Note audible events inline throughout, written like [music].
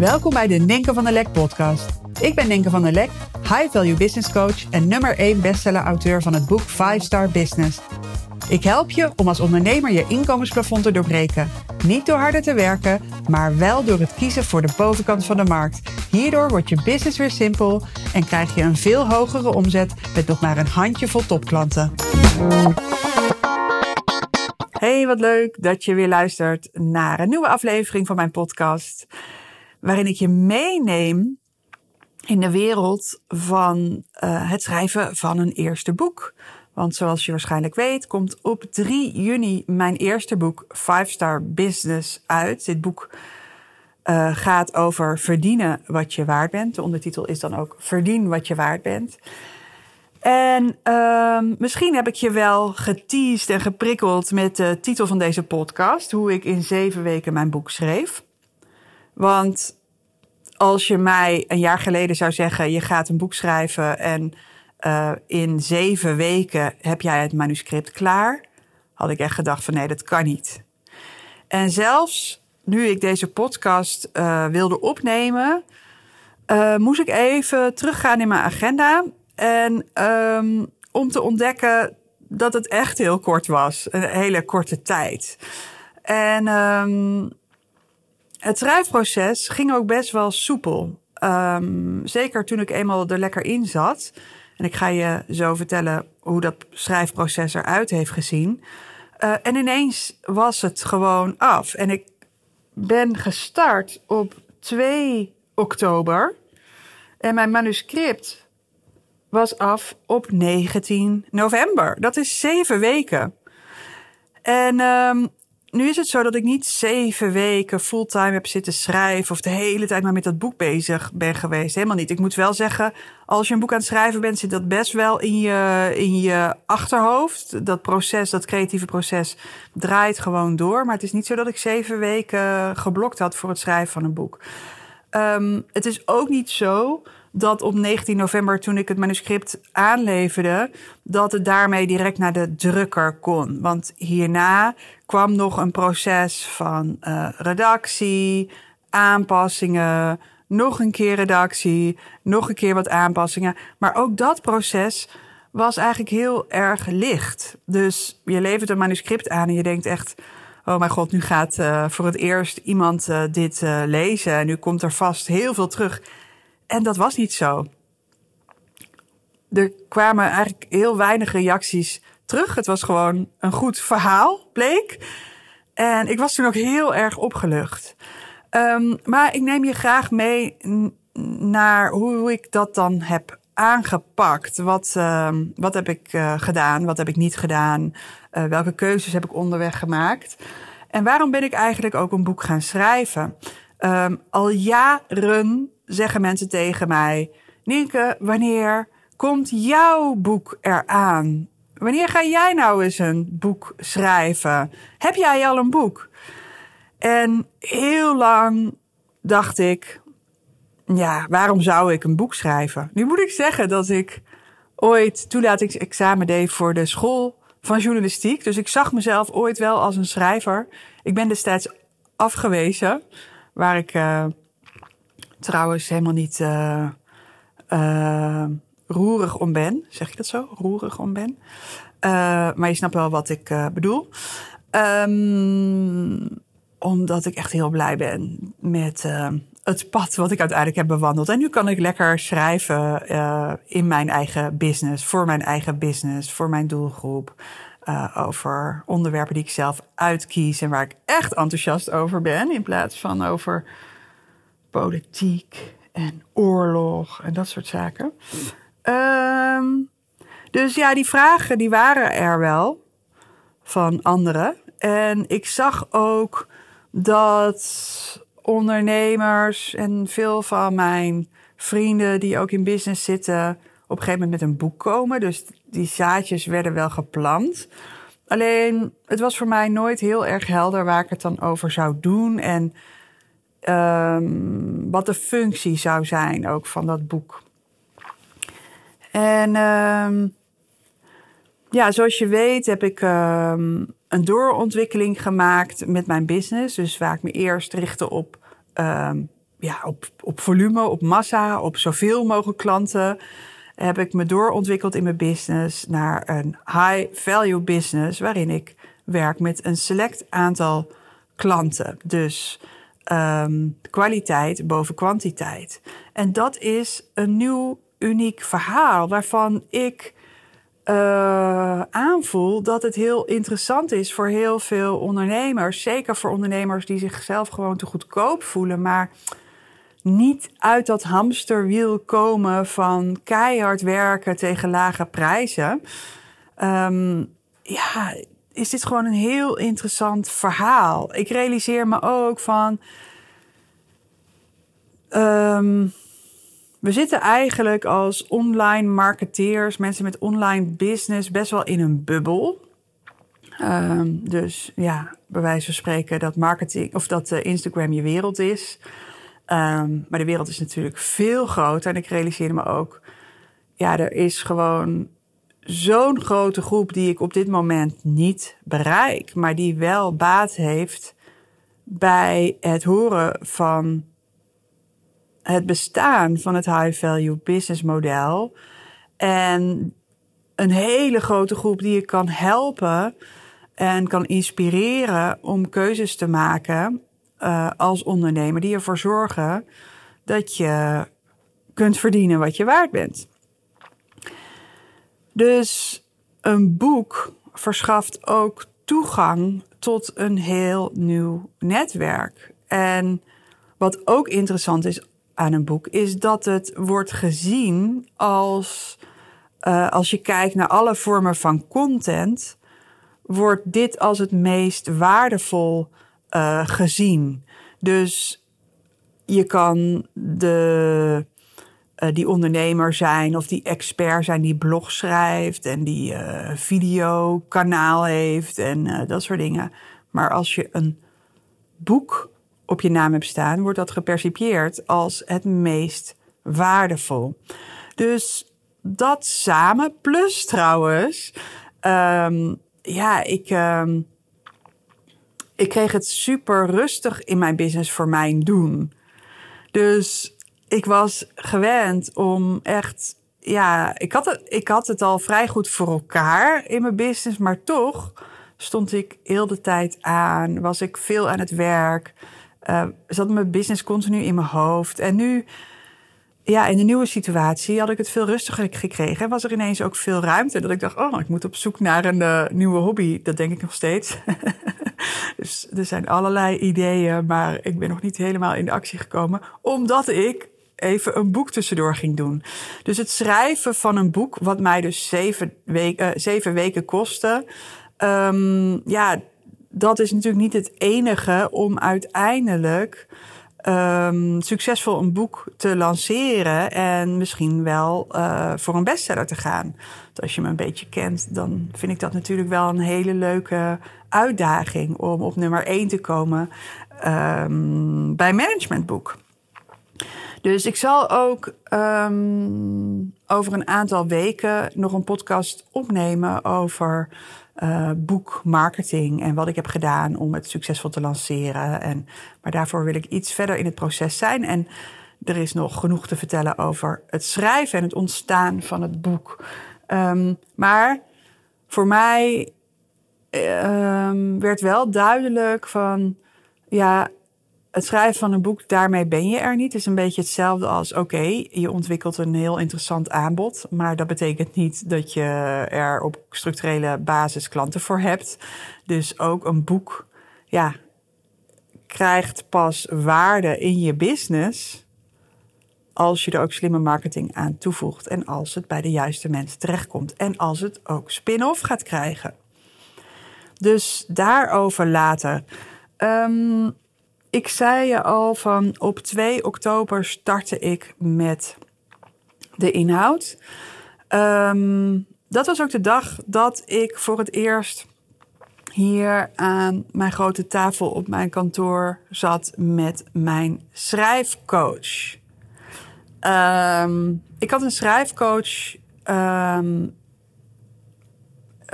Welkom bij de Ninke van der Lek podcast. Ik ben Ninke van der Lek, high value business coach en nummer 1 bestseller auteur van het boek 5 Star Business. Ik help je om als ondernemer je inkomensplafond te doorbreken. Niet door harder te werken, maar wel door het kiezen voor de bovenkant van de markt. Hierdoor wordt je business weer simpel en krijg je een veel hogere omzet met nog maar een handjevol topklanten. Hey, wat leuk dat je weer luistert naar een nieuwe aflevering van mijn podcast. Waarin ik je meeneem in de wereld van uh, het schrijven van een eerste boek. Want zoals je waarschijnlijk weet, komt op 3 juni mijn eerste boek 5 Star Business uit. Dit boek uh, gaat over verdienen wat je waard bent. De ondertitel is dan ook Verdien wat je waard bent. En uh, misschien heb ik je wel geteased en geprikkeld met de titel van deze podcast. Hoe ik in zeven weken mijn boek schreef. Want als je mij een jaar geleden zou zeggen: je gaat een boek schrijven en uh, in zeven weken heb jij het manuscript klaar, had ik echt gedacht: van nee, dat kan niet. En zelfs nu ik deze podcast uh, wilde opnemen, uh, moest ik even teruggaan in mijn agenda. En um, om te ontdekken dat het echt heel kort was, een hele korte tijd. En um, het schrijfproces ging ook best wel soepel. Um, zeker toen ik eenmaal er lekker in zat. En ik ga je zo vertellen hoe dat schrijfproces eruit heeft gezien. Uh, en ineens was het gewoon af. En ik ben gestart op 2 oktober. En mijn manuscript was af op 19 november. Dat is zeven weken. En um, nu is het zo dat ik niet zeven weken fulltime heb zitten schrijven of de hele tijd maar met dat boek bezig ben geweest. Helemaal niet. Ik moet wel zeggen, als je een boek aan het schrijven bent, zit dat best wel in je, in je achterhoofd. Dat proces, dat creatieve proces, draait gewoon door. Maar het is niet zo dat ik zeven weken geblokt had voor het schrijven van een boek. Um, het is ook niet zo dat op 19 november, toen ik het manuscript aanleverde, dat het daarmee direct naar de drukker kon. Want hierna kwam nog een proces van uh, redactie, aanpassingen, nog een keer redactie, nog een keer wat aanpassingen. Maar ook dat proces was eigenlijk heel erg licht. Dus je levert een manuscript aan en je denkt echt. Oh mijn god, nu gaat uh, voor het eerst iemand uh, dit lezen. En nu komt er vast heel veel terug. En dat was niet zo. Er kwamen eigenlijk heel weinig reacties terug. Het was gewoon een goed verhaal, bleek. En ik was toen ook heel erg opgelucht. Um, maar ik neem je graag mee naar hoe ik dat dan heb aangepakt. Wat, uh, wat heb ik uh, gedaan? Wat heb ik niet gedaan? Uh, welke keuzes heb ik onderweg gemaakt? En waarom ben ik eigenlijk ook een boek gaan schrijven? Um, al jaren zeggen mensen tegen mij: Nienke, wanneer komt jouw boek eraan? Wanneer ga jij nou eens een boek schrijven? Heb jij al een boek? En heel lang dacht ik, ja, waarom zou ik een boek schrijven? Nu moet ik zeggen dat ik ooit toelatingsexamen deed voor de school van journalistiek. Dus ik zag mezelf ooit wel als een schrijver. Ik ben destijds afgewezen, waar ik uh, trouwens helemaal niet uh, uh, roerig om ben. Zeg ik dat zo? Roerig om ben. maar je snapt wel wat ik bedoel. Um, omdat ik echt heel blij ben met het pad wat ik uiteindelijk heb bewandeld. En nu kan ik lekker schrijven in mijn eigen business, voor mijn eigen business, voor mijn doelgroep. Over onderwerpen die ik zelf uitkies en waar ik echt enthousiast over ben. In plaats van over politiek en oorlog en dat soort zaken. Um, dus ja, die vragen die waren er wel van anderen. En ik zag ook dat ondernemers en veel van mijn vrienden die ook in business zitten, op een gegeven moment met een boek komen. Dus die zaadjes werden wel geplant. Alleen, het was voor mij nooit heel erg helder waar ik het dan over zou doen en um, wat de functie zou zijn ook van dat boek. En um, ja, zoals je weet heb ik um, een doorontwikkeling gemaakt met mijn business. Dus waar ik me eerst richtte op ja, op, op volume, op massa, op zoveel mogelijk klanten heb ik me doorontwikkeld in mijn business naar een high value business waarin ik werk met een select aantal klanten. Dus um, kwaliteit boven kwantiteit. En dat is een nieuw uniek verhaal waarvan ik uh, aanvoel dat het heel interessant is voor heel veel ondernemers. Zeker voor ondernemers die zichzelf gewoon te goedkoop voelen, maar niet uit dat hamsterwiel komen van keihard werken tegen lage prijzen. Um, ja, is dit gewoon een heel interessant verhaal. Ik realiseer me ook van. Um, we zitten eigenlijk als online marketeers, mensen met online business, best wel in een bubbel. Um, dus ja, bij wijze van spreken dat marketing of dat uh, Instagram je wereld is. Um, maar de wereld is natuurlijk veel groter. En ik realiseerde me ook, ja, er is gewoon zo'n grote groep die ik op dit moment niet bereik, maar die wel baat heeft bij het horen van het bestaan van het high value business model. En een hele grote groep die je kan helpen en kan inspireren om keuzes te maken uh, als ondernemer die ervoor zorgen dat je kunt verdienen wat je waard bent. Dus een boek verschaft ook toegang tot een heel nieuw netwerk. En wat ook interessant is aan een boek, is dat het wordt gezien als, uh, als je kijkt naar alle vormen van content, wordt dit als het meest waardevol uh, gezien. Dus je kan de, uh, die ondernemer zijn of die expert zijn die blog schrijft en die uh, videokanaal heeft en dat soort dingen. Maar als je een boek op je naam hebt staan, wordt dat gepercipieerd als het meest waardevol. Dus dat samen, plus trouwens, um, ja, ik. Um, ik kreeg het super rustig in mijn business voor mijn doen. Dus ik was gewend om echt. Ja, ik had, het, ik had het al vrij goed voor elkaar in mijn business, maar toch stond ik heel de tijd aan, was ik veel aan het werk, uh, zat mijn business continu in mijn hoofd. En nu, ja, in de nieuwe situatie had ik het veel rustiger gekregen. En was er ineens ook veel ruimte. Dat ik dacht, oh, ik moet op zoek naar een uh, nieuwe hobby. Dat denk ik nog steeds. [laughs] Dus er zijn allerlei ideeën, maar ik ben nog niet helemaal in de actie gekomen. Omdat ik even een boek tussendoor ging doen. Dus het schrijven van een boek, wat mij dus zeven, weken, uh, zeven weken kostte. Um, ja, dat is natuurlijk niet het enige om uiteindelijk um, succesvol een boek te lanceren en misschien wel uh, voor een bestseller te gaan. Dus als je me een beetje kent, dan vind ik dat natuurlijk wel een hele leuke uitdaging om op nummer 1 te komen um, bij Managementboek. Dus ik zal ook um, over een aantal weken nog een podcast opnemen over uh, boekmarketing en wat ik heb gedaan om het succesvol te lanceren. En, maar daarvoor wil ik iets verder in het proces zijn. En er is nog genoeg te vertellen over het schrijven en het ontstaan van het boek. Um, maar voor mij um, werd wel duidelijk van, ja, het schrijven van een boek, daarmee ben je er niet. Is een beetje hetzelfde als, oké, je ontwikkelt een heel interessant aanbod, maar dat betekent niet dat je er op structurele basis klanten voor hebt. Dus ook een boek, ja, krijgt pas waarde in je business als je er ook slimme marketing aan toevoegt en als het bij de juiste mensen terechtkomt en als het ook spin-off gaat krijgen. Dus daarover later. Um, ik zei je al van op 2 oktober startte ik met de inhoud. Um, dat was ook de dag dat ik voor het eerst hier aan mijn grote tafel op mijn kantoor zat met mijn schrijfcoach. Um, ik had een schrijfcoach um,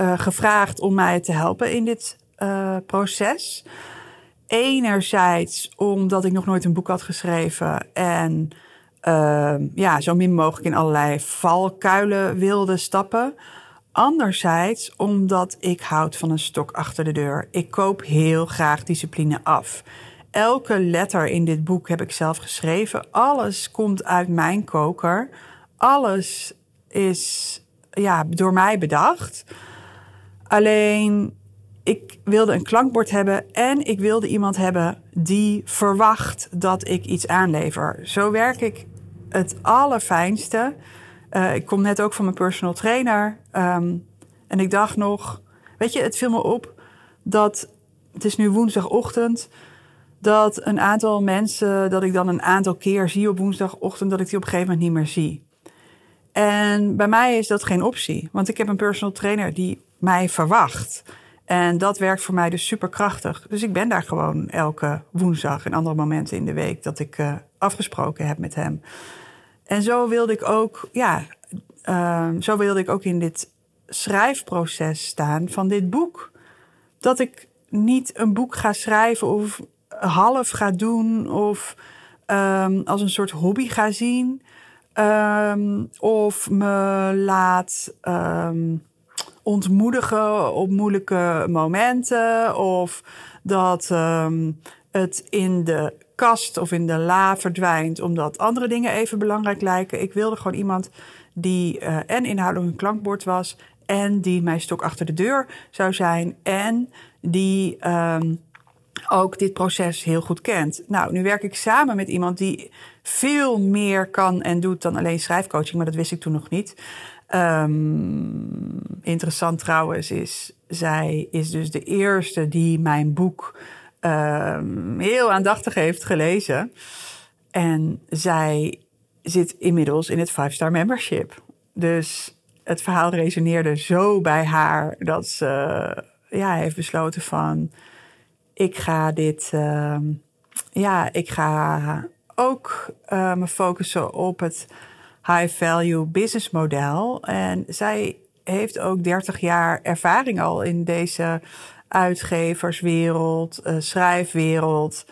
uh, gevraagd om mij te helpen in dit uh, proces. Enerzijds omdat ik nog nooit een boek had geschreven en uh, ja, zo min mogelijk in allerlei valkuilen wilde stappen. Anderzijds omdat ik houd van een stok achter de deur. Ik koop heel graag discipline af. Elke letter in dit boek heb ik zelf geschreven. Alles komt uit mijn koker. Alles is ja, door mij bedacht. Alleen ik wilde een klankbord hebben en ik wilde iemand hebben die verwacht dat ik iets aanlever. Zo werk ik het allerfijnste. Uh, ik kom net ook van mijn personal trainer. Um, en ik dacht nog, weet je, het viel me op dat het is nu woensdagochtend. Dat een aantal mensen, dat ik dan een aantal keer zie op woensdagochtend, dat ik die op een gegeven moment niet meer zie. En bij mij is dat geen optie, want ik heb een personal trainer die mij verwacht. En dat werkt voor mij dus super krachtig. Dus ik ben daar gewoon elke woensdag en andere momenten in de week dat ik uh, afgesproken heb met hem. En zo wilde ik ook, ja, uh, zo wilde ik ook in dit schrijfproces staan van dit boek. Dat ik niet een boek ga schrijven of half ga doen of um, als een soort hobby ga zien. Um, of me laat ontmoedigen op moeilijke momenten. Of dat het in de kast of in de la verdwijnt omdat andere dingen even belangrijk lijken. Ik wilde gewoon iemand die uh, en inhoudelijk een klankbord was en die mijn stok achter de deur zou zijn en die um, ook dit proces heel goed kent. Nou, nu werk ik samen met iemand die veel meer kan en doet dan alleen schrijfcoaching, maar dat wist ik toen nog niet. Um, interessant trouwens is, zij is dus de eerste die mijn boek um, heel aandachtig heeft gelezen. En zij zit inmiddels in het 5-star membership. Dus het verhaal resoneerde zo bij haar dat ze ja, heeft besloten van ik ga dit, uh, ja, ik ga ook uh, me focussen op het high value business model. En zij heeft ook 30 jaar ervaring al in deze uitgeverswereld, uh, schrijfwereld,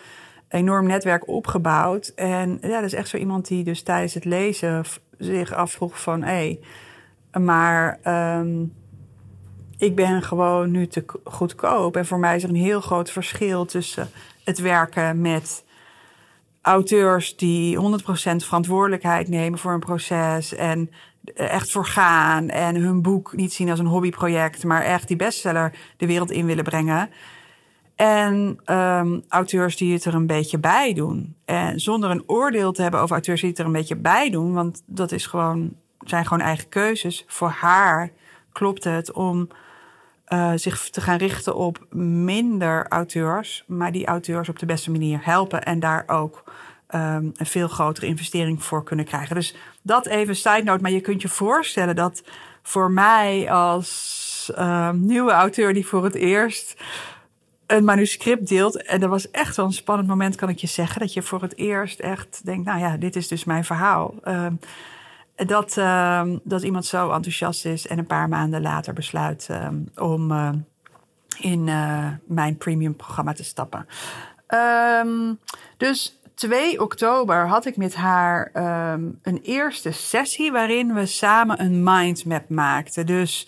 enorm netwerk opgebouwd. En ja, dat is echt zo iemand die dus tijdens het lezen zich afvroeg van hé, hey, maar um, ik ben gewoon nu te goedkoop. En voor mij is er een heel groot verschil tussen het werken met auteurs die 100% verantwoordelijkheid nemen voor een proces en echt voor gaan en hun boek niet zien als een hobbyproject, maar echt die bestseller de wereld in willen brengen. En um, auteurs die het er een beetje bij doen. En zonder een oordeel te hebben over auteurs die het er een beetje bij doen, want dat is gewoon zijn gewoon eigen keuzes. Voor haar klopt het om uh, zich te gaan richten op minder auteurs, maar die auteurs op de beste manier helpen en daar ook um, een veel grotere investering voor kunnen krijgen. Dus dat even side note, maar je kunt je voorstellen dat voor mij als uh, nieuwe auteur die voor het eerst een manuscript deelt. En dat was echt wel een spannend moment, kan ik je zeggen. Dat je voor het eerst echt denkt, nou ja, dit is dus mijn verhaal. Uh, dat, uh, dat iemand zo enthousiast is en een paar maanden later besluit um, om uh, in uh, mijn premium programma te stappen. Um, dus 2 oktober had ik met haar een eerste sessie waarin we samen een mindmap maakten. Dus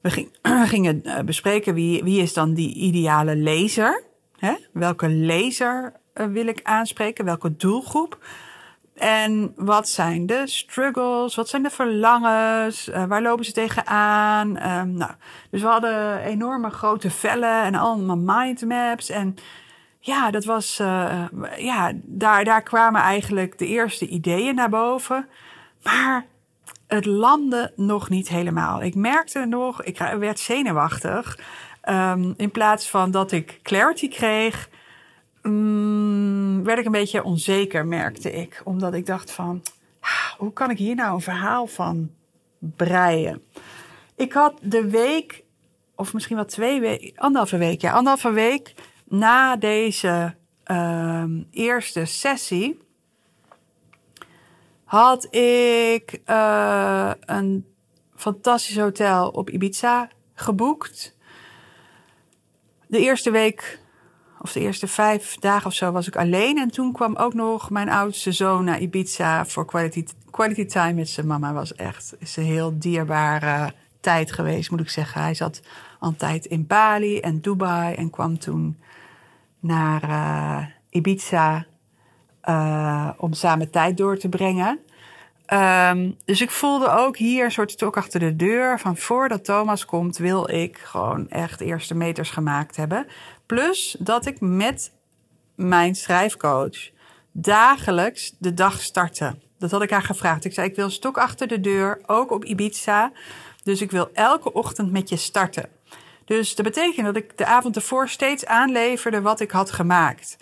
we ging, [clears throat] gingen bespreken wie, wie is dan die ideale lezer? Hè? Welke lezer wil ik aanspreken? Welke doelgroep? En wat zijn de struggles? Wat zijn de verlangens? Uh, waar lopen ze tegenaan? Um, nou, dus we hadden enorme grote vellen en allemaal mindmaps. En ja, dat was, uh, ja, daar, daar kwamen eigenlijk de eerste ideeën naar boven. Maar het landde nog niet helemaal. Ik merkte nog, ik werd zenuwachtig. Um, in plaats van dat ik clarity kreeg, um, werd ik een beetje onzeker, merkte ik. Omdat ik dacht van, ah, hoe kan ik hier nou een verhaal van breien? Ik had de week, of misschien wel twee weken, anderhalve week, ja, anderhalve week na deze uh, eerste sessie had ik uh, een fantastisch hotel op Ibiza geboekt. De eerste week of de eerste vijf dagen of zo was ik alleen. En toen kwam ook nog mijn oudste zoon naar Ibiza voor quality, quality time met zijn mama. Was echt een heel dierbare tijd geweest, moet ik zeggen. Hij zat altijd in Bali en Dubai en kwam toen naar uh, Ibiza uh, om samen tijd door te brengen. Um, dus ik voelde ook hier een soort stok achter de deur. Van voordat Thomas komt, wil ik gewoon echt eerste meters gemaakt hebben. Plus dat ik met mijn schrijfcoach dagelijks de dag startte. Dat had ik haar gevraagd. Ik zei: Ik wil stok achter de deur, ook op Ibiza. Dus ik wil elke ochtend met je starten. Dus dat betekent dat ik de avond ervoor steeds aanleverde wat ik had gemaakt.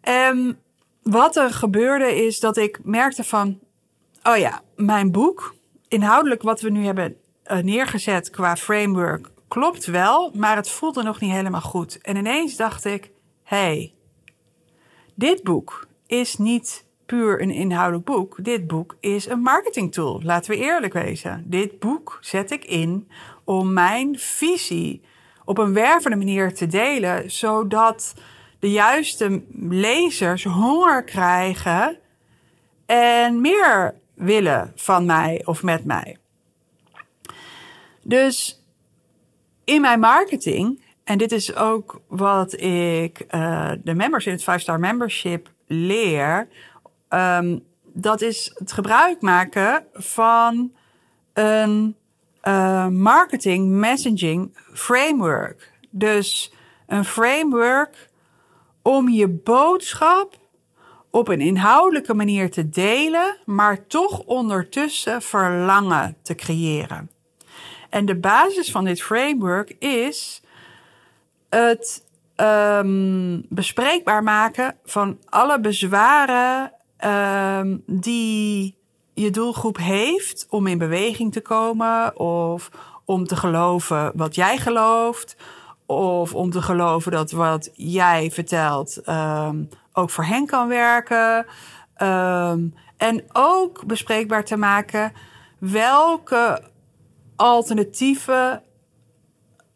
En wat er gebeurde is dat ik merkte van, oh ja, mijn boek, inhoudelijk wat we nu hebben eh, neergezet qua framework, klopt wel, maar het voelde nog niet helemaal goed. En ineens dacht ik, hey, dit boek is niet puur een inhoudelijk boek. Dit boek is een marketing tool. Laten we eerlijk wezen. Dit boek zet ik in om mijn visie op een wervende manier te delen, zodat de juiste lezers honger krijgen en meer willen van mij of met mij. Dus in mijn marketing, en dit is ook wat ik uh, de members in het 5-star membership leer, um, dat is het gebruik maken van een uh, marketing messaging framework. Dus een framework om je boodschap op een inhoudelijke manier te delen, maar toch ondertussen verlangen te creëren. En de basis van dit framework is het um, bespreekbaar maken van alle bezwaren um, die je doelgroep heeft om in beweging te komen of om te geloven wat jij gelooft of om te geloven dat wat jij vertelt um, ook voor hen kan werken. En ook bespreekbaar te maken welke alternatieven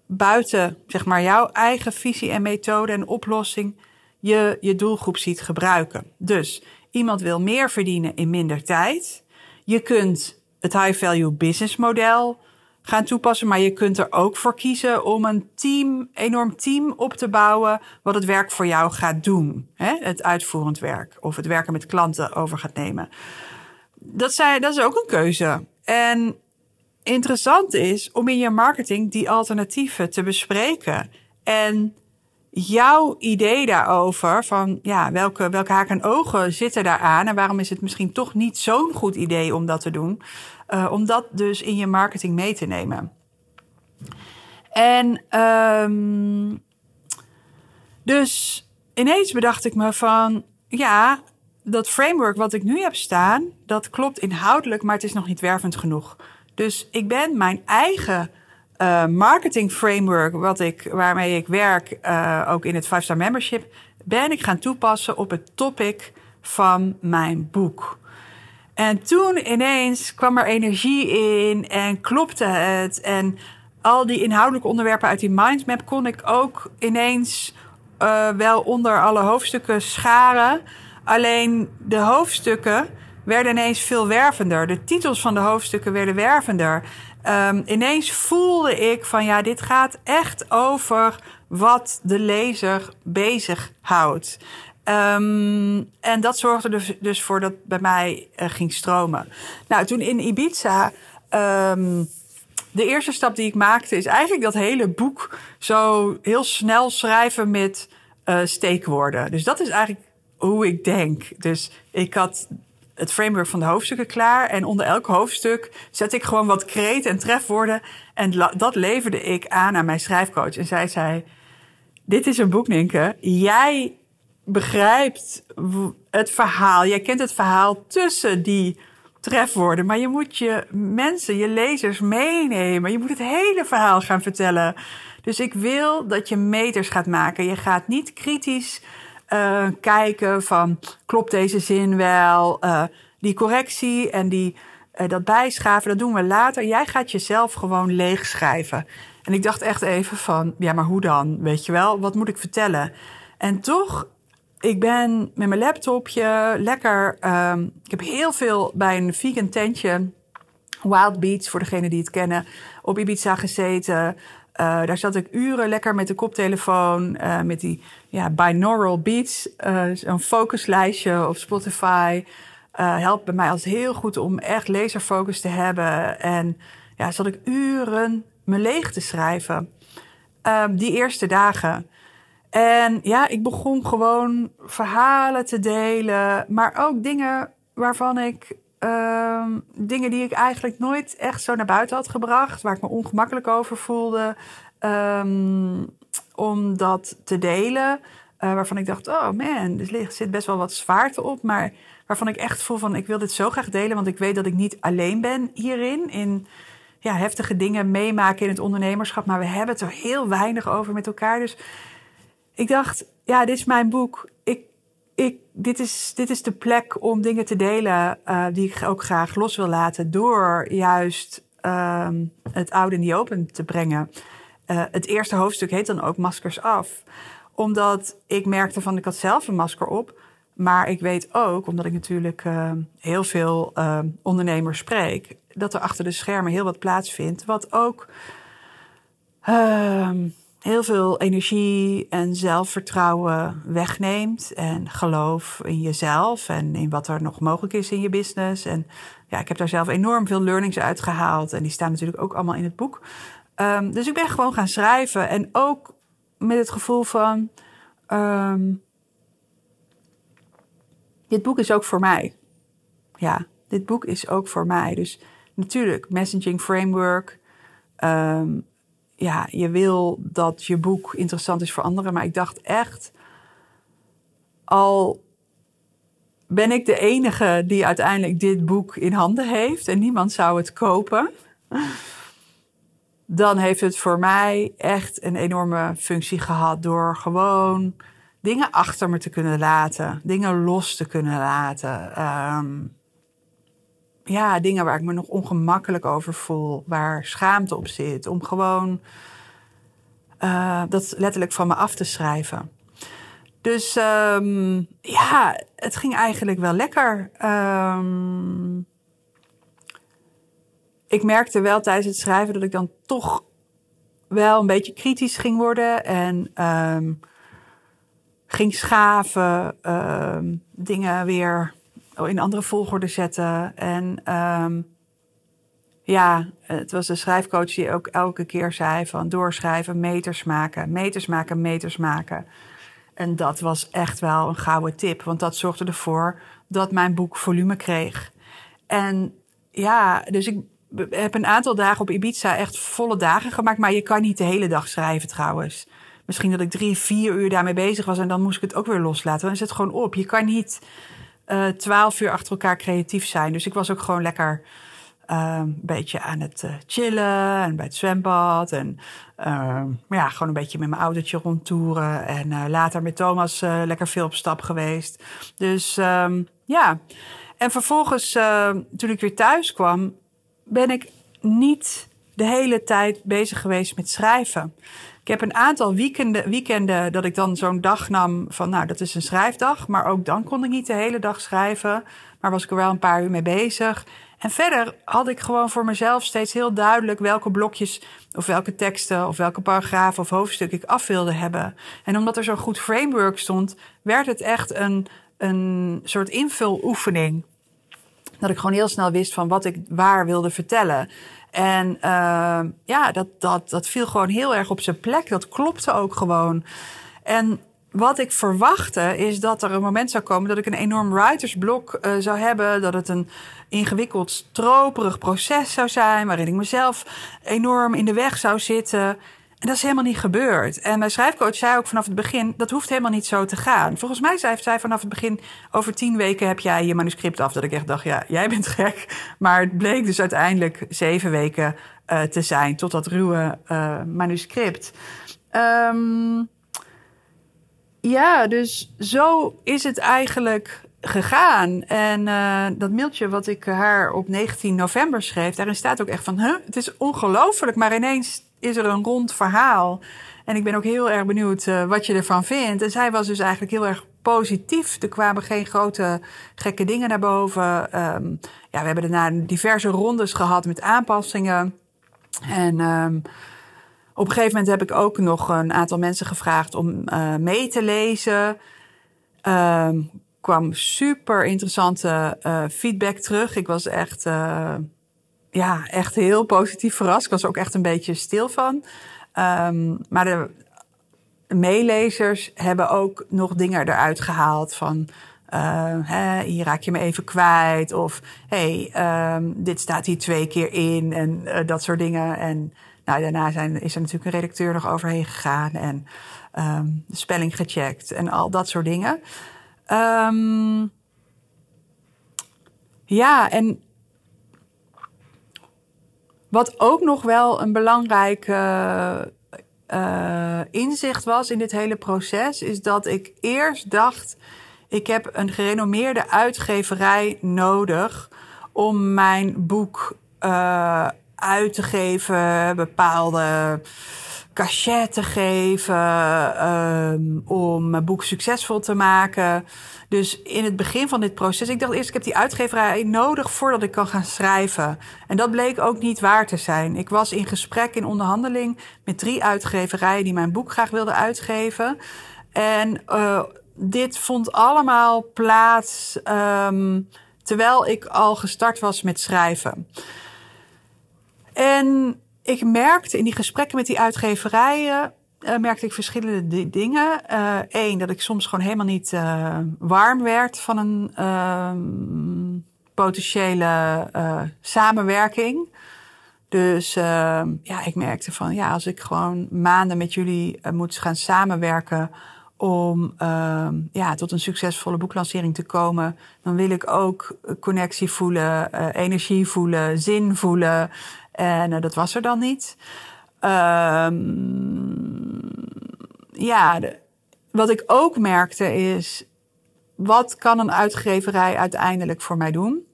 buiten zeg maar, jouw eigen visie en methode en oplossing je je doelgroep ziet gebruiken. Dus iemand wil meer verdienen in minder tijd. Je kunt het high value business model gaan toepassen. Maar je kunt er ook voor kiezen om een team, enorm team op te bouwen. wat het werk voor jou gaat doen. Hè? Het uitvoerend werk. Of het werken met klanten over gaat nemen. Dat, zijn, dat is ook een keuze. En interessant is om in je marketing die alternatieven te bespreken. En jouw idee daarover, van ja, welke, welke haken en ogen zitten daar aan en waarom is het misschien toch niet zo'n goed idee om dat te doen, uh, om dat dus in je marketing mee te nemen. En um, dus ineens bedacht ik me van, ja, dat framework wat ik nu heb staan, dat klopt inhoudelijk, maar het is nog niet wervend genoeg. Dus ik ben mijn eigen uh, marketing framework, wat ik, waarmee ik werk, uh, ook in het 5-star membership, ben ik gaan toepassen op het topic van mijn boek. En toen ineens kwam er energie in en klopte het. En al die inhoudelijke onderwerpen uit die mindmap kon ik ook ineens uh, wel onder alle hoofdstukken scharen. Alleen de hoofdstukken werden ineens veel wervender. De titels van de hoofdstukken werden wervender. Um, ineens voelde ik van ja, dit gaat echt over wat de lezer bezighoudt. Um, en dat zorgde dus, dus voor dat bij mij uh, ging stromen. Nou, toen in Ibiza. Um, de eerste stap die ik maakte is eigenlijk dat hele boek zo heel snel schrijven met uh, steekwoorden. Dus dat is eigenlijk hoe ik denk. Dus ik had het framework van de hoofdstukken klaar. En onder elk hoofdstuk zet ik gewoon wat kreet en trefwoorden. En dat leverde ik aan aan mijn schrijfcoach. En zij zei: Dit is een boek, Ninke. Jij begrijpt het verhaal. Jij kent het verhaal tussen die trefwoorden. Maar je moet je mensen, je lezers meenemen. Je moet het hele verhaal gaan vertellen. Dus ik wil dat je meters gaat maken. Je gaat niet kritisch uh, kijken van klopt deze zin wel? Uh, die correctie en die, uh, dat bijschaven, dat doen we later. Jij gaat jezelf gewoon leegschrijven. En ik dacht echt even van, ja, maar hoe dan? Weet je wel, wat moet ik vertellen? En toch, ik ben met mijn laptopje lekker. Um, ik heb heel veel bij een vegan tentje, Wild Beats, voor degenen die het kennen, op Ibiza gezeten. Uh, daar zat ik uren lekker met de koptelefoon, uh, met die ja, binaural beats, een focuslijstje op Spotify. helpt bij mij als heel goed om echt laserfocus te hebben. En ja, zat ik uren me leeg te schrijven. Um, die eerste dagen. En ja, ik begon gewoon verhalen te delen, maar ook dingen waarvan ik. Um, dingen die ik eigenlijk nooit echt zo naar buiten had gebracht, waar ik me ongemakkelijk over voelde, um, om dat te delen. Uh, waarvan ik dacht, oh man, er zit best wel wat zwaarte op, maar waarvan ik echt voel van, ik wil dit zo graag delen, want ik weet dat ik niet alleen ben hierin, in ja, heftige dingen meemaken in het ondernemerschap, maar we hebben het er heel weinig over met elkaar. Dus ik dacht, ja, dit is mijn boek. Ik, dit, is, dit is de plek om dingen te delen uh, die ik ook graag los wil laten. Door juist uh, het oude in die open te brengen. Uh, het eerste hoofdstuk heet dan ook Maskers af. Omdat ik merkte van, ik had zelf een masker op. Maar ik weet ook, omdat ik natuurlijk uh, heel veel ondernemers spreek, dat er achter de schermen heel wat plaatsvindt. Wat ook uh, heel veel energie en zelfvertrouwen wegneemt. En geloof in jezelf en in wat er nog mogelijk is in je business. En ja, ik heb daar zelf enorm veel learnings uit gehaald. En die staan natuurlijk ook allemaal in het boek. Um, dus ik ben gewoon gaan schrijven. En ook met het gevoel van. Um, dit boek is ook voor mij. Ja, dit boek is ook voor mij. Dus natuurlijk, messaging framework. Um, ja, je wil dat je boek interessant is voor anderen. Maar ik dacht echt, al ben ik de enige die uiteindelijk dit boek in handen heeft en niemand zou het kopen, dan heeft het voor mij echt een enorme functie gehad door gewoon dingen achter me te kunnen laten, dingen los te kunnen laten. Um, ja, dingen waar ik me nog ongemakkelijk over voel, waar schaamte op zit, om gewoon uh, dat letterlijk van me af te schrijven. Dus um, ja, het ging eigenlijk wel lekker. Um, ik merkte wel tijdens het schrijven dat ik dan toch wel een beetje kritisch ging worden en um, ging schaven, dingen weer in andere volgorde zetten. En um, ja, het was de schrijfcoach die ook elke keer zei van doorschrijven, meters maken, meters maken, meters maken. En dat was echt wel een gouden tip, want dat zorgde ervoor dat mijn boek volume kreeg. En ja, dus ik heb een aantal dagen op Ibiza echt volle dagen gemaakt, maar je kan niet de hele dag schrijven trouwens. Misschien dat ik drie, vier uur daarmee bezig was en dan moest ik het ook weer loslaten. Dan is het gewoon op. Je kan niet twaalf uur achter elkaar creatief zijn. Dus ik was ook gewoon lekker uh, een beetje aan het uh, chillen en bij het zwembad. En uh, ja, gewoon een beetje met mijn autootje rondtoeren. En later met Thomas lekker veel op stap geweest. Dus um, ja. En vervolgens, toen ik weer thuis kwam, ben ik niet de hele tijd bezig geweest met schrijven. Ik heb een aantal weekenden, weekenden dat ik dan zo'n dag nam van, nou, dat is een schrijfdag. Maar ook dan kon ik niet de hele dag schrijven. Maar was ik er wel een paar uur mee bezig. En verder had ik gewoon voor mezelf steeds heel duidelijk welke blokjes of welke teksten of welke paragrafen of hoofdstukken ik af wilde hebben. En omdat er zo'n goed framework stond, werd het echt een, een soort invuloefening. Dat ik gewoon heel snel wist van wat ik waar wilde vertellen. En uh, ja, dat, dat, dat viel gewoon heel erg op zijn plek. Dat klopte ook gewoon. En wat ik verwachtte is dat er een moment zou komen dat ik een enorm writersblok uh, zou hebben. Dat het een ingewikkeld, stroperig proces zou zijn. Waarin ik mezelf enorm in de weg zou zitten. Dat is helemaal niet gebeurd. En mijn schrijfcoach zei ook vanaf het begin: dat hoeft helemaal niet zo te gaan. Volgens mij zei zij vanaf het begin: over tien weken heb jij je manuscript af. Dat ik echt dacht: ja, jij bent gek. Maar het bleek dus uiteindelijk zeven weken uh, te zijn tot dat ruwe uh, manuscript. Um, ja, dus zo is het eigenlijk gegaan. En uh, dat mailtje wat ik haar op 19 november schreef, daarin staat ook echt van: het is ongelooflijk, maar ineens is er een rond verhaal. En ik ben ook heel erg benieuwd uh, wat je ervan vindt. En zij was dus eigenlijk heel erg positief. Er kwamen geen grote gekke dingen naar boven. Um, ja, we hebben daarna diverse rondes gehad met aanpassingen. En um, op een gegeven moment heb ik ook nog een aantal mensen gevraagd om uh, mee te lezen. Um, kwam super interessante uh, feedback terug. Ik was echt, ja, echt heel positief verrast. Ik was ook echt een beetje stil van. Um, maar de meelezers hebben ook nog dingen eruit gehaald van... Uh, hè, hier raak je me even kwijt. Of hey, um, dit staat hier twee keer in. En uh, dat soort dingen. En nou, daarna zijn, is er natuurlijk een redacteur nog overheen gegaan. En um, de spelling gecheckt. En al dat soort dingen. Ja, en wat ook nog wel een belangrijk uh, inzicht was in dit hele proces, is dat ik eerst dacht: ik heb een gerenommeerde uitgeverij nodig om mijn boek uh, uit te geven, bepaalde cachet te geven, um, om mijn boek succesvol te maken. Dus in het begin van dit proces, ik dacht eerst, ik heb die uitgeverij nodig voordat ik kan gaan schrijven. En dat bleek ook niet waar te zijn. Ik was in gesprek, in onderhandeling met drie uitgeverijen die mijn boek graag wilden uitgeven. En uh, dit vond allemaal plaats um, terwijl ik al gestart was met schrijven. En ik merkte in die gesprekken met die uitgeverijen uh, merkte ik verschillende dingen. Eén, uh, dat ik soms gewoon helemaal niet uh, warm werd van een ehm, potentiële samenwerking. Dus ehm, ja, ik merkte van ja, als ik gewoon maanden met jullie moet gaan samenwerken om ehm, ja, tot een succesvolle boeklancering te komen, dan wil ik ook connectie voelen, energie voelen, zin voelen. En dat was er dan niet. Um, ja, wat ik ook merkte is, wat kan een uitgeverij uiteindelijk voor mij doen?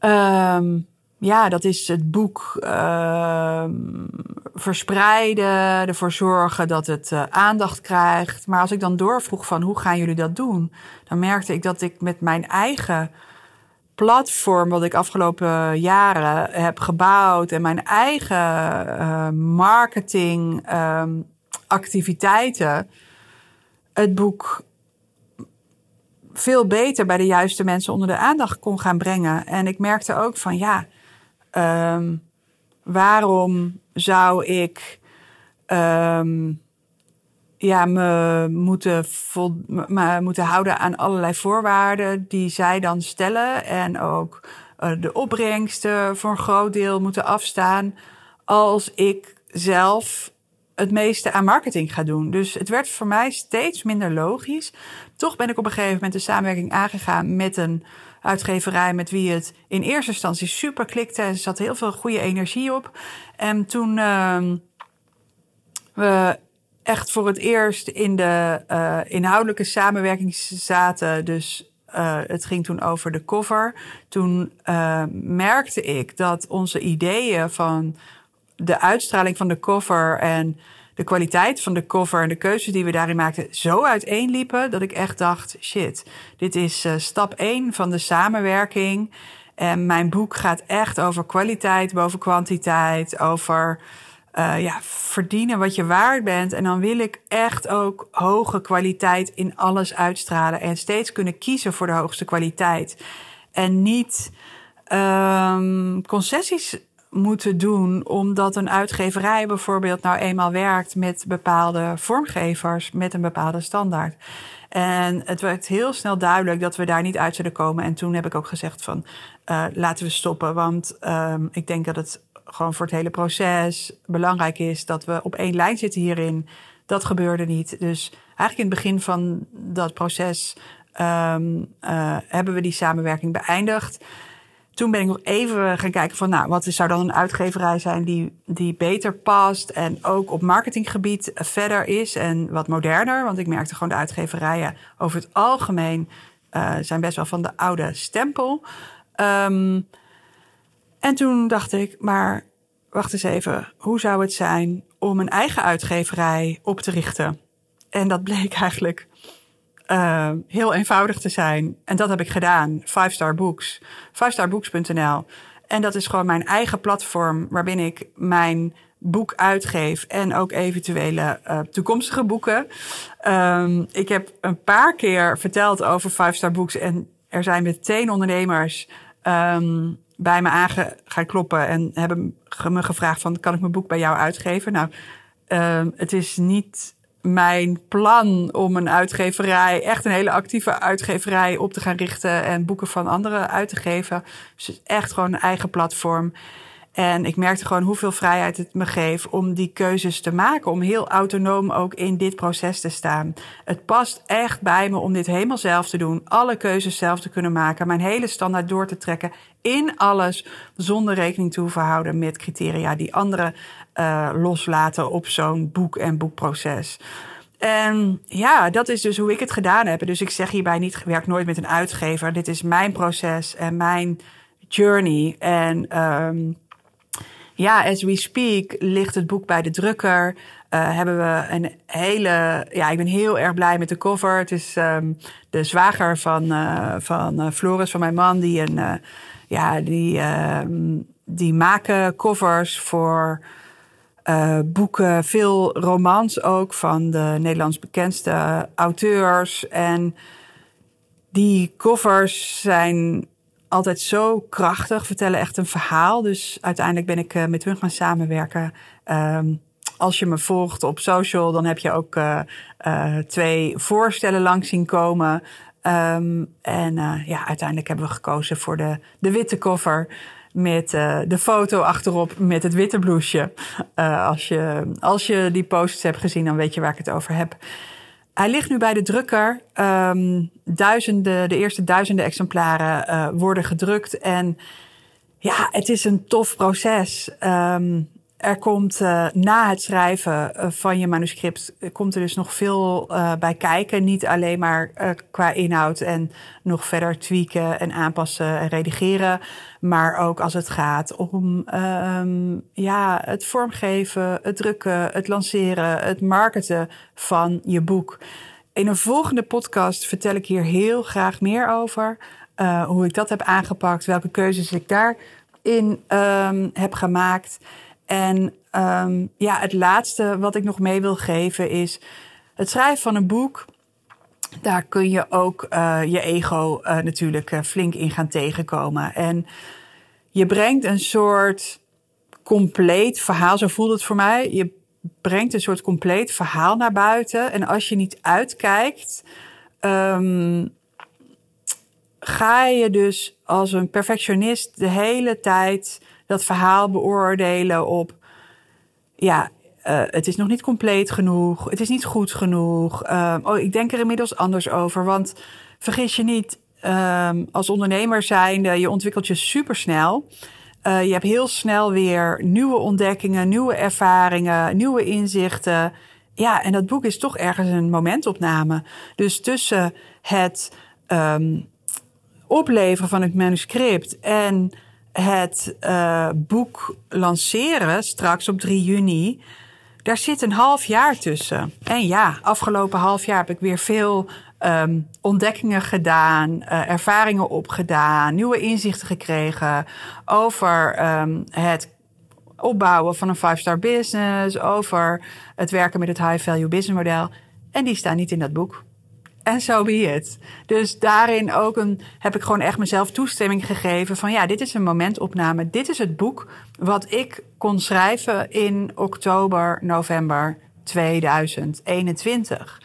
Um, ja, dat is het boek uh, verspreiden, ervoor zorgen dat het uh, aandacht krijgt. Maar als ik dan doorvroeg van hoe gaan jullie dat doen, dan merkte ik dat ik met mijn eigen platform wat ik afgelopen jaren heb gebouwd en mijn eigen uh, marketing um, activiteiten het boek veel beter bij de juiste mensen onder de aandacht kon gaan brengen. En ik merkte ook van ja, um, waarom zou ik um, ja, me moeten, vol, me moeten houden aan allerlei voorwaarden die zij dan stellen. En ook uh, de opbrengsten voor een groot deel moeten afstaan. Als ik zelf het meeste aan marketing ga doen. Dus het werd voor mij steeds minder logisch. Toch ben ik op een gegeven moment de samenwerking aangegaan met een uitgeverij met wie het in eerste instantie super klikte. Er zat heel veel goede energie op. En toen uh, we echt voor het eerst in de uh, inhoudelijke samenwerking zaten. Dus uh, het ging toen over de cover. Toen uh, merkte ik dat onze ideeën van de uitstraling van de cover en de kwaliteit van de cover en de keuzes die we daarin maakten zo uiteenliepen dat ik echt dacht: shit, dit is stap 1 van de samenwerking. En mijn boek gaat echt over kwaliteit boven kwantiteit, over uh, ja, verdienen wat je waard bent. En dan wil ik echt ook hoge kwaliteit in alles uitstralen. En steeds kunnen kiezen voor de hoogste kwaliteit. En niet um, concessies moeten doen omdat een uitgeverij bijvoorbeeld nou eenmaal werkt met bepaalde vormgevers met een bepaalde standaard. En het werd heel snel duidelijk dat we daar niet uit zullen komen. En toen heb ik ook gezegd van uh, laten we stoppen. Want um, ik denk dat het gewoon voor het hele proces belangrijk is dat we op één lijn zitten hierin. Dat gebeurde niet. Dus eigenlijk in het begin van dat proces um, uh, hebben we die samenwerking beëindigd. Toen ben ik nog even gaan kijken van, nou, wat zou dan een uitgeverij zijn die, die beter past en ook op marketinggebied verder is en wat moderner. Want ik merkte gewoon de uitgeverijen over het algemeen uh, zijn best wel van de oude stempel. Um, en toen dacht ik, maar wacht eens even, hoe zou het zijn om een eigen uitgeverij op te richten? En dat bleek [laughs] eigenlijk uh, heel eenvoudig te zijn. En dat heb ik gedaan. Five Star Books. Fivestarbooks.nl. En dat is gewoon mijn eigen platform waarbinnen ik mijn boek uitgeef en ook eventuele uh, toekomstige boeken. Um, ik heb een paar keer verteld over Five Star Books en er zijn meteen ondernemers um, bij me aan gaan kloppen en hebben me gevraagd van kan ik mijn boek bij jou uitgeven? Nou, um, het is niet mijn plan om een uitgeverij, echt een hele actieve uitgeverij op te gaan richten en boeken van anderen uit te geven. Dus echt gewoon een eigen platform. En ik merkte gewoon hoeveel vrijheid het me geeft om die keuzes te maken. Om heel autonoom ook in dit proces te staan. Het past echt bij me om dit helemaal zelf te doen. Alle keuzes zelf te kunnen maken. Mijn hele standaard door te trekken in alles. Zonder rekening te hoeven houden met criteria die anderen uh, loslaten op zo'n boek- en boekproces. En ja, dat is dus hoe ik het gedaan heb. Dus ik zeg hierbij niet, werk nooit met een uitgever. Dit is mijn proces en mijn journey. En um, ja, as we speak ligt het boek bij de drukker. Uh, hebben we een hele. Ja, ik ben heel erg blij met de cover. Het is um, de zwager van, uh, van uh, Floris, van mijn man, die een. ja, die, um, die maken covers voor boeken, veel romans ook van de Nederlands bekendste auteurs. En die covers zijn altijd zo krachtig, vertellen echt een verhaal. Dus uiteindelijk ben ik uh, met hun gaan samenwerken. Um, als je me volgt op social, dan heb je ook uh, uh, twee voorstellen langs zien komen. Um, en ja, uiteindelijk hebben we gekozen voor de, de witte cover. Met de foto achterop met het witte blouseje. als, je, als je die posts hebt gezien, dan weet je waar ik het over heb. Hij ligt nu bij de drukker. Um, duizenden, de eerste duizenden exemplaren uh, worden gedrukt. En ja, het is een tof proces. Um, er komt uh, na het schrijven uh, van je manuscript komt er dus nog veel bij kijken. Niet alleen maar qua inhoud en nog verder tweaken en aanpassen en redigeren. Maar ook als het gaat om um, ja, het vormgeven, het drukken, het lanceren, het marketen van je boek. In een volgende podcast vertel ik hier heel graag meer over. hoe ik dat heb aangepakt, welke keuzes ik daarin um, heb gemaakt. En um, ja, het laatste wat ik nog mee wil geven is het schrijven van een boek. Daar kun je ook uh, je ego uh, natuurlijk uh, flink in gaan tegenkomen. En je brengt een soort compleet verhaal, zo voelt het voor mij. Je brengt een soort compleet verhaal naar buiten. En als je niet uitkijkt, um, ga je dus als een perfectionist de hele tijd dat verhaal beoordelen op, ja, uh, het is nog niet compleet genoeg, het is niet goed genoeg. Uh, oh, ik denk er inmiddels anders over, want vergis je niet, uh, als ondernemer zijnde, je ontwikkelt je supersnel. Uh, je hebt heel snel weer nieuwe ontdekkingen, nieuwe ervaringen, nieuwe inzichten. Ja, en dat boek is toch ergens een momentopname. Dus tussen het um, opleveren van het manuscript en het uh, boek lanceren straks op 3 juni. Daar zit een half jaar tussen. En ja, afgelopen half jaar heb ik weer veel um, ontdekkingen gedaan, uh, ervaringen opgedaan, nieuwe inzichten gekregen over um, het opbouwen van een five-star business, over het werken met het high-value business model. En die staan niet in dat boek. En zo so be. Dus daarin ook een, heb ik gewoon echt mezelf toestemming gegeven van ja, dit is een momentopname. Dit is het boek wat ik kon schrijven in oktober, november 2021.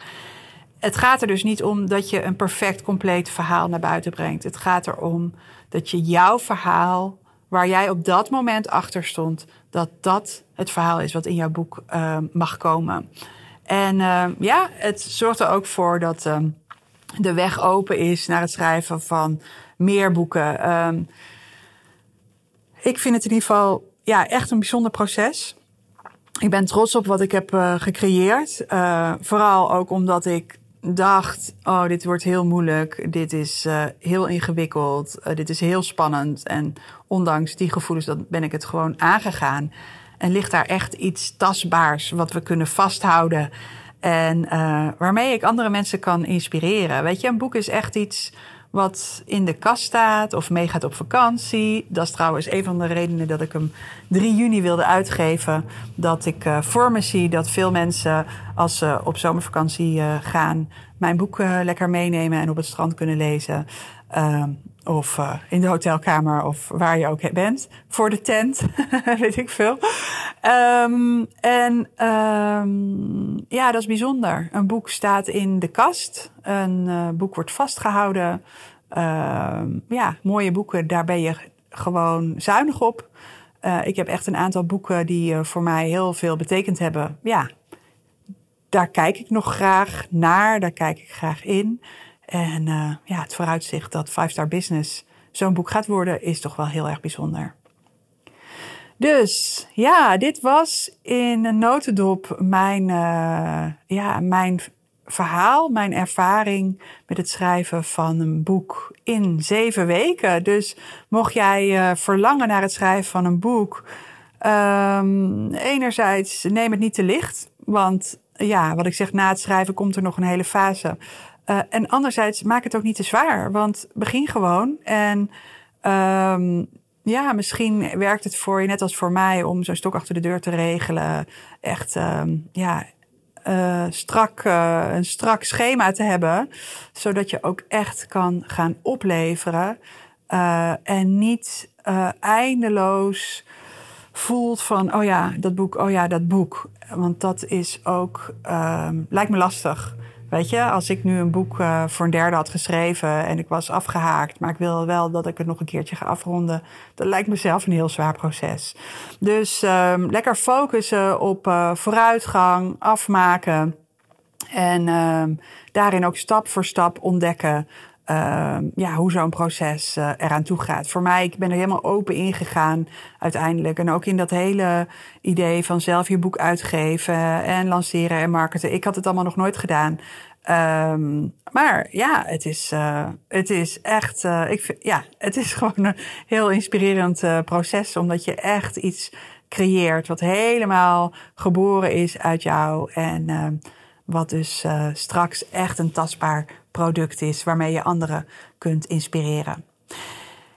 Het gaat er dus niet om dat je een perfect, compleet verhaal naar buiten brengt. Het gaat erom dat je jouw verhaal, waar jij op dat moment achter stond, dat dat het verhaal is wat in jouw boek uh, mag komen. En uh, ja, het zorgt er ook voor dat uh, de weg open is naar het schrijven van meer boeken. Um, ik vind het in ieder geval ja, echt een bijzonder proces. Ik ben trots op wat ik heb uh, gecreëerd. vooral ook omdat ik dacht, oh, dit wordt heel moeilijk. Dit is heel ingewikkeld. dit is heel spannend. En ondanks die gevoelens dat ben ik het gewoon aangegaan. En ligt daar echt iets tastbaars wat we kunnen vasthouden en uh, waarmee ik andere mensen kan inspireren. Weet je, een boek is echt iets wat in de kast staat of meegaat op vakantie. Dat is trouwens een van de redenen dat ik hem 3 juni wilde uitgeven. Dat ik uh, voor me zie dat veel mensen als ze op zomervakantie uh, gaan... mijn boek lekker meenemen en op het strand kunnen lezen. Ehm, of uh, in de hotelkamer of waar je ook bent. Voor de tent, [laughs] weet ik veel. Um, en um, ja, dat is bijzonder. Een boek staat in de kast. Een uh, boek wordt vastgehouden. ja, mooie boeken, daar ben je gewoon zuinig op. Uh, ik heb echt een aantal boeken die voor mij heel veel betekend hebben. Ja, daar kijk ik nog graag naar. Daar kijk ik graag in. En uh, ja, het vooruitzicht dat Five Star Business zo'n boek gaat worden, is toch wel heel erg bijzonder. Dus ja, dit was in een notendop mijn, uh, ja, mijn verhaal, mijn ervaring met het schrijven van een boek in zeven weken. Dus mocht jij uh, verlangen naar het schrijven van een boek, um, enerzijds neem het niet te licht, want ja, wat ik zeg, na het schrijven komt er nog een hele fase uh, en anderzijds, maak het ook niet te zwaar. Want begin gewoon. En um, ja, misschien werkt het voor je net als voor mij om zo'n stok achter de deur te regelen. Echt, um, ja, uh, strak, uh, een strak schema te hebben. Zodat je ook echt kan gaan opleveren. en niet eindeloos voelt van, oh ja, dat boek, oh ja, dat boek. Want dat is ook, um, lijkt me lastig. Weet je, als ik nu een boek uh, voor een derde had geschreven en ik was afgehaakt, maar ik wil wel dat ik het nog een keertje ga afronden, dat lijkt me zelf een heel zwaar proces. Dus um, lekker focussen op uh, vooruitgang, afmaken en um, daarin ook stap voor stap ontdekken uh, ja, hoe zo'n proces uh, eraan toe gaat. Voor mij, ik ben er helemaal open ingegaan uiteindelijk. En ook in dat hele idee van zelf je boek uitgeven en lanceren en marketen. Ik had het allemaal nog nooit gedaan. Um, maar ja, het is, uh, het is echt, ik vind, ja, [laughs] het is gewoon een heel inspirerend proces. Omdat je echt iets creëert wat helemaal geboren is uit jou. En wat dus straks echt een tastbaar product is waarmee je anderen kunt inspireren.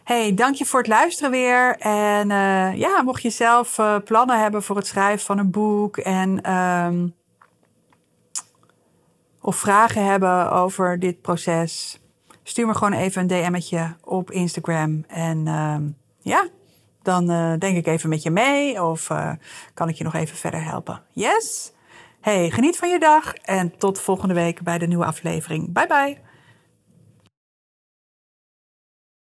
Hey, dank je voor het luisteren weer. En uh, ja, mocht je zelf uh, plannen hebben voor het schrijven van een boek en um, of vragen hebben over dit proces, stuur me gewoon even een DM'tje op Instagram. En um, ja, dan denk ik even met je mee of kan ik je nog even verder helpen. Yes? Hey, geniet van je dag en tot volgende week bij de nieuwe aflevering. Bye bye.